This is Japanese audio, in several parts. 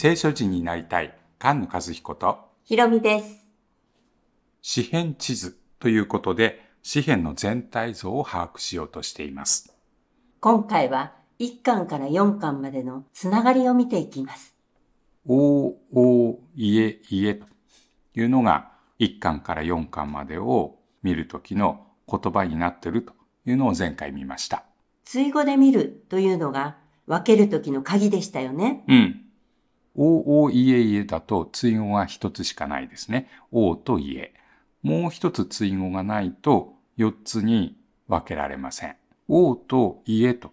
聖書人になりたい菅野和彦とひろみです。詩編地図ということで詩編の全体像を把握しようとしています。今回は1巻から4巻までのつながりを見ていきます。おーおーいえいえというのが1巻から4巻までを見るときの言葉になっているというのを前回見ました。追語で見るというのが分ける時の鍵でしたよね。うん。おおいえいえだと追語が一つしかないですね。おといえ。もう一つ追語がないと四つに分けられません。おといえと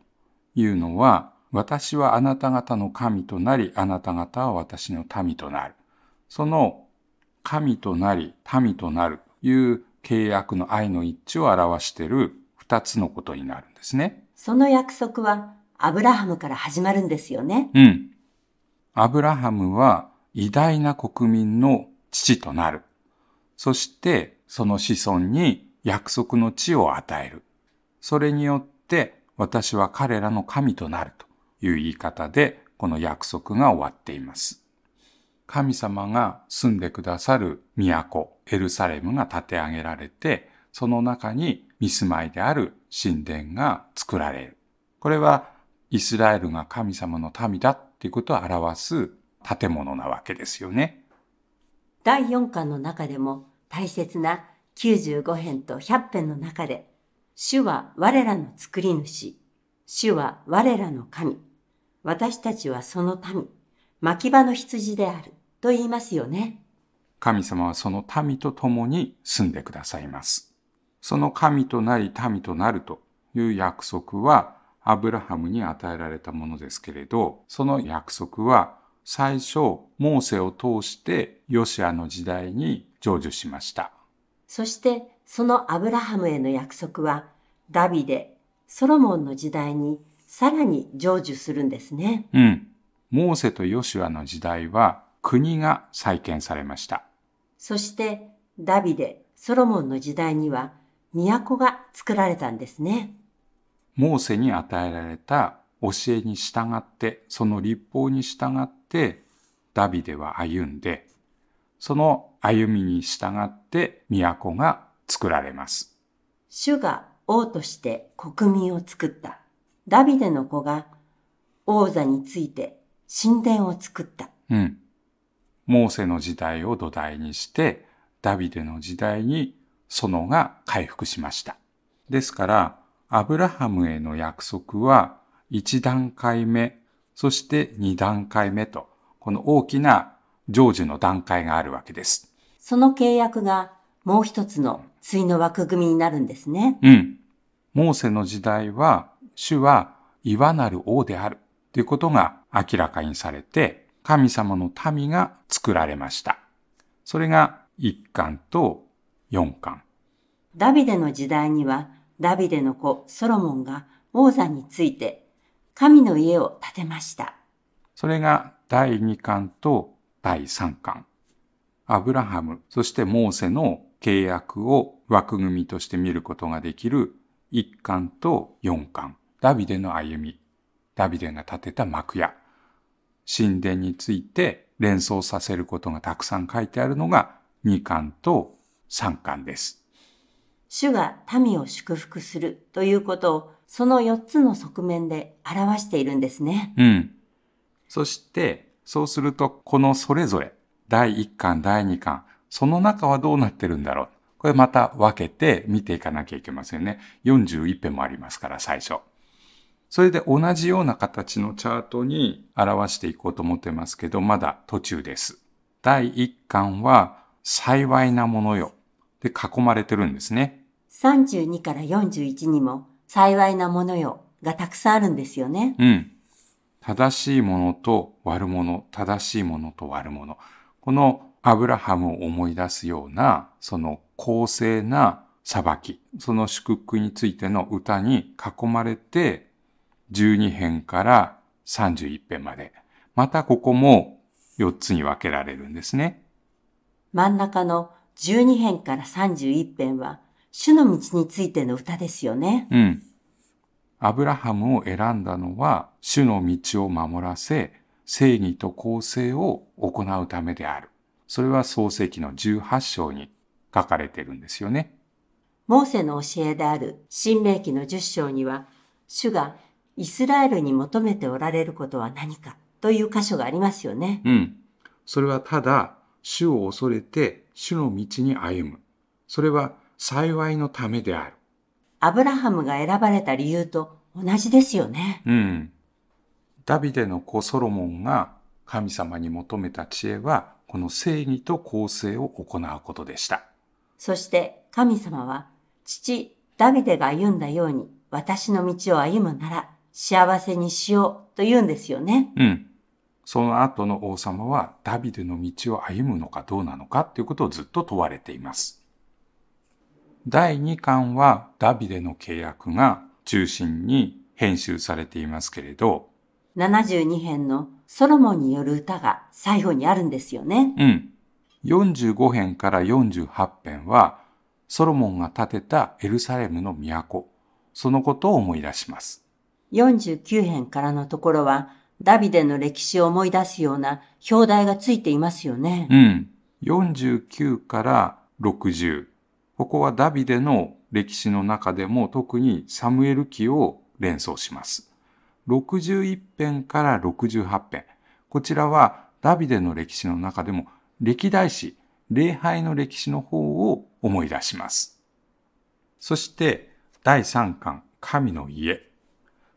いうのは、私はあなた方の神となり、あなた方は私の民となる。その神となり、民となるという契約の愛の一致を表している二つのことになるんですね。その約束はアブラハムから始まるんですよね。うん。アブラハムは偉大な国民の父となる。そしてその子孫に約束の地を与える。それによって私は彼らの神となるという言い方でこの約束が終わっています。神様が住んでくださる都、エルサレムが建て上げられて、その中に見住まいである神殿が作られる。これはイスラエルが神様の民だっていうことを表す建物なわけですよね。第4巻の中でも大切な95編と100編の中で、主は我らの作り主、主は我らの神、私たちはその民、牧場の羊であると言いますよね。神様はその民と共に住んでくださいます。その神となり民となるという約束はアブラハムに与えられたものですけれど、その約束は最初モーセを通してヨシアの時代に成就しました。そしてそのアブラハムへの約束はダビデ、ソロモンの時代にさらに成就するんですね。うん。モーセとヨシュアの時代は国が再建されました。そしてダビデ、ソロモンの時代には都が作られたんですね。モーセに与えられた教えに従って、その立法に従って、ダビデは歩んで、その歩みに従って都が作られます。主が王として国民を作った。ダビデの子が王座について神殿を作った。うん。モーセの時代を土台にして、ダビデの時代に園が回復しました。ですから、アブラハムへの約束は1段階目、そして2段階目と、この大きな成就の段階があるわけです。その契約がもう一つの対の枠組みになるんですね。うん。モーセの時代は、主は岩なる王であるということが明らかにされて、神様の民が作られました。それが1巻と4巻。ダビデの時代にはダビデの子ソロモンが王座について神の家を建てました。それが第2巻と第3巻。アブラハム、そしてモーセの契約を枠組みとして見ることができる1巻と4巻。ダビデの歩み。ダビデが建てた幕屋。神殿について連想させることがたくさん書いてあるのが2巻と3巻です。主が民を祝福するということをその4つの側面で表しているんですね。うん。そして、そうすると、このそれぞれ、第1巻、第2巻、その中はどうなってるんだろう。これまた分けて見ていかなきゃいけませんね。41編もありますから、最初。それで同じような形のチャートに表していこうと思ってますけど、まだ途中です。第1巻は、幸いなものよ。で囲まれてるんですね。32から41にも幸いなものよがたくさんあるんですよね。うん。正しいものと悪者、正しいものと悪者。このアブラハムを思い出すような、その公正な裁き、その祝福についての歌に囲まれて、12編から31編まで。またここも4つに分けられるんですね。真ん中の12編から31編は主の道についての歌ですよね。うん。アブラハムを選んだのは、主の道を守らせ、正義と公正を行うためである。それは創世記の18章に書かれているんですよね。モーセの教えである新明記の10章には、主がイスラエルに求めておられることは何かという箇所がありますよね。うん。それはただ、主を恐れて主の道に歩む。それは幸いのためである。アブラハムが選ばれた理由と同じですよね。うん。ダビデの子ソロモンが神様に求めた知恵は、この正義と公正を行うことでした。そして神様は、父ダビデが歩んだように私の道を歩むなら幸せにしようと言うんですよね。うん。その後の王様はダビデの道を歩むのかどうなのかということをずっと問われています。第2巻はダビデの契約が中心に編集されていますけれど、72編のソロモンによる歌が最後にあるんですよね。うん。45編から48編はソロモンが建てたエルサレムの都、そのことを思い出します。49編からのところはダビデの歴史を思い出すような表題がついていますよね。うん。49から60。ここはダビデの歴史の中でも特にサムエル記を連想します。61編から68編。こちらはダビデの歴史の中でも歴代史、礼拝の歴史の方を思い出します。そして第3巻、神の家。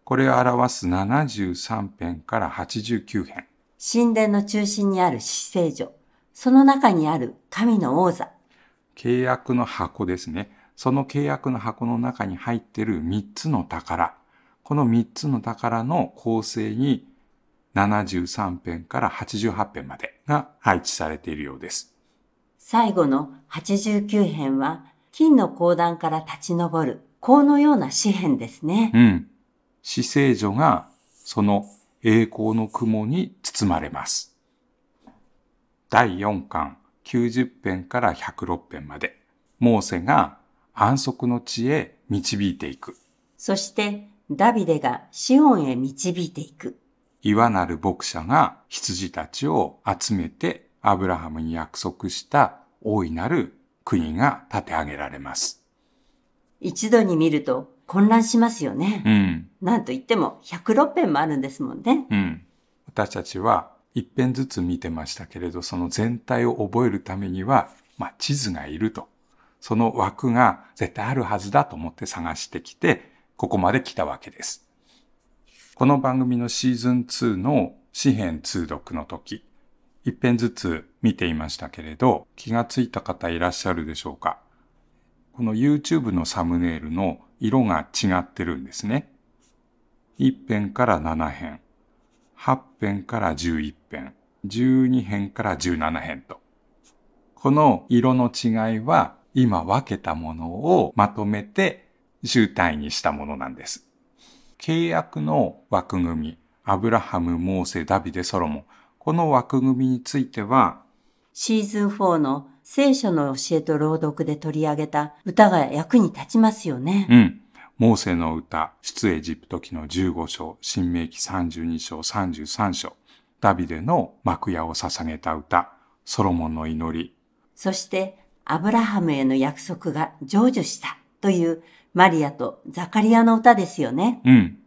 これを表す73編から89編。神殿の中心にある死聖所、その中にある神の王座、契約の箱ですね。その契約の箱の中に入っている3つの宝。この3つの宝の構成に73編から88編までが配置されているようです。最後の89編は金の鉱壇から立ち上る甲のような詩篇ですね。うん。死聖女がその栄光の雲に包まれます。第4巻90編から106編まで、モーセが安息の地へ導いていく。そしてダビデがシオンへ導いていく。岩なる牧者が羊たちを集めてアブラハムに約束した大いなる国が建て上げられます。一度に見ると混乱しますよね。うん。なんと言っても106編もあるんですもんね。うん。私たちは一編ずつ見てましたけれど、その全体を覚えるためには、まあ、地図がいると。その枠が絶対あるはずだと思って探してきて、ここまで来たわけです。この番組のシーズン2の詩編通読の時、一編ずつ見ていましたけれど、気がついた方いらっしゃるでしょうか？この YouTube のサムネイルの色が違ってるんですね。1編から7編。8編から11編、12編から17編と。この色の違いは今分けたものをまとめて集体にしたものなんです。契約の枠組み、アブラハム、モーセ、ダビデ、ソロモン。この枠組みについては、シーズン4の聖書の教えと朗読で取り上げた歌が役に立ちますよね。うん。モーセの歌、出エジプト記の15章、新明記32章、33章、ダビデの幕屋を捧げた歌、ソロモンの祈り、そして、アブラハムへの約束が成就したというマリアとザカリアの歌ですよね。うん。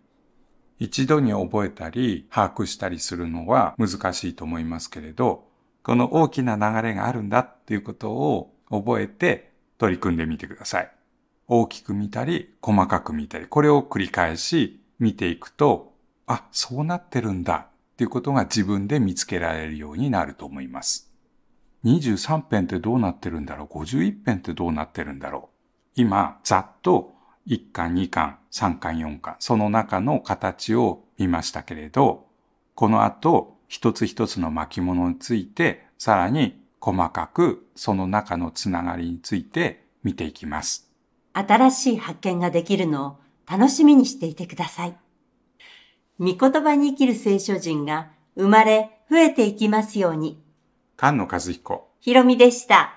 一度に覚えたり把握したりするのは難しいと思いますけれど、この大きな流れがあるんだっていうことを覚えて取り組んでみてください。大きく見たり、細かく見たり、これを繰り返し見ていくと、あ、そうなってるんだっていうことが自分で見つけられるようになると思います。23編ってどうなってるんだろう ?51 編ってどうなってるんだろう？今、ざっと1巻、2巻、3巻、4巻、その中の形を見ましたけれど、この後、一つ一つの巻物について、さらに細かくその中のつながりについて見ていきます。新しい発見ができるのを楽しみにしていてください。御言葉に生きる聖書人が生まれ増えていきますように。菅野和彦。ひろみでした。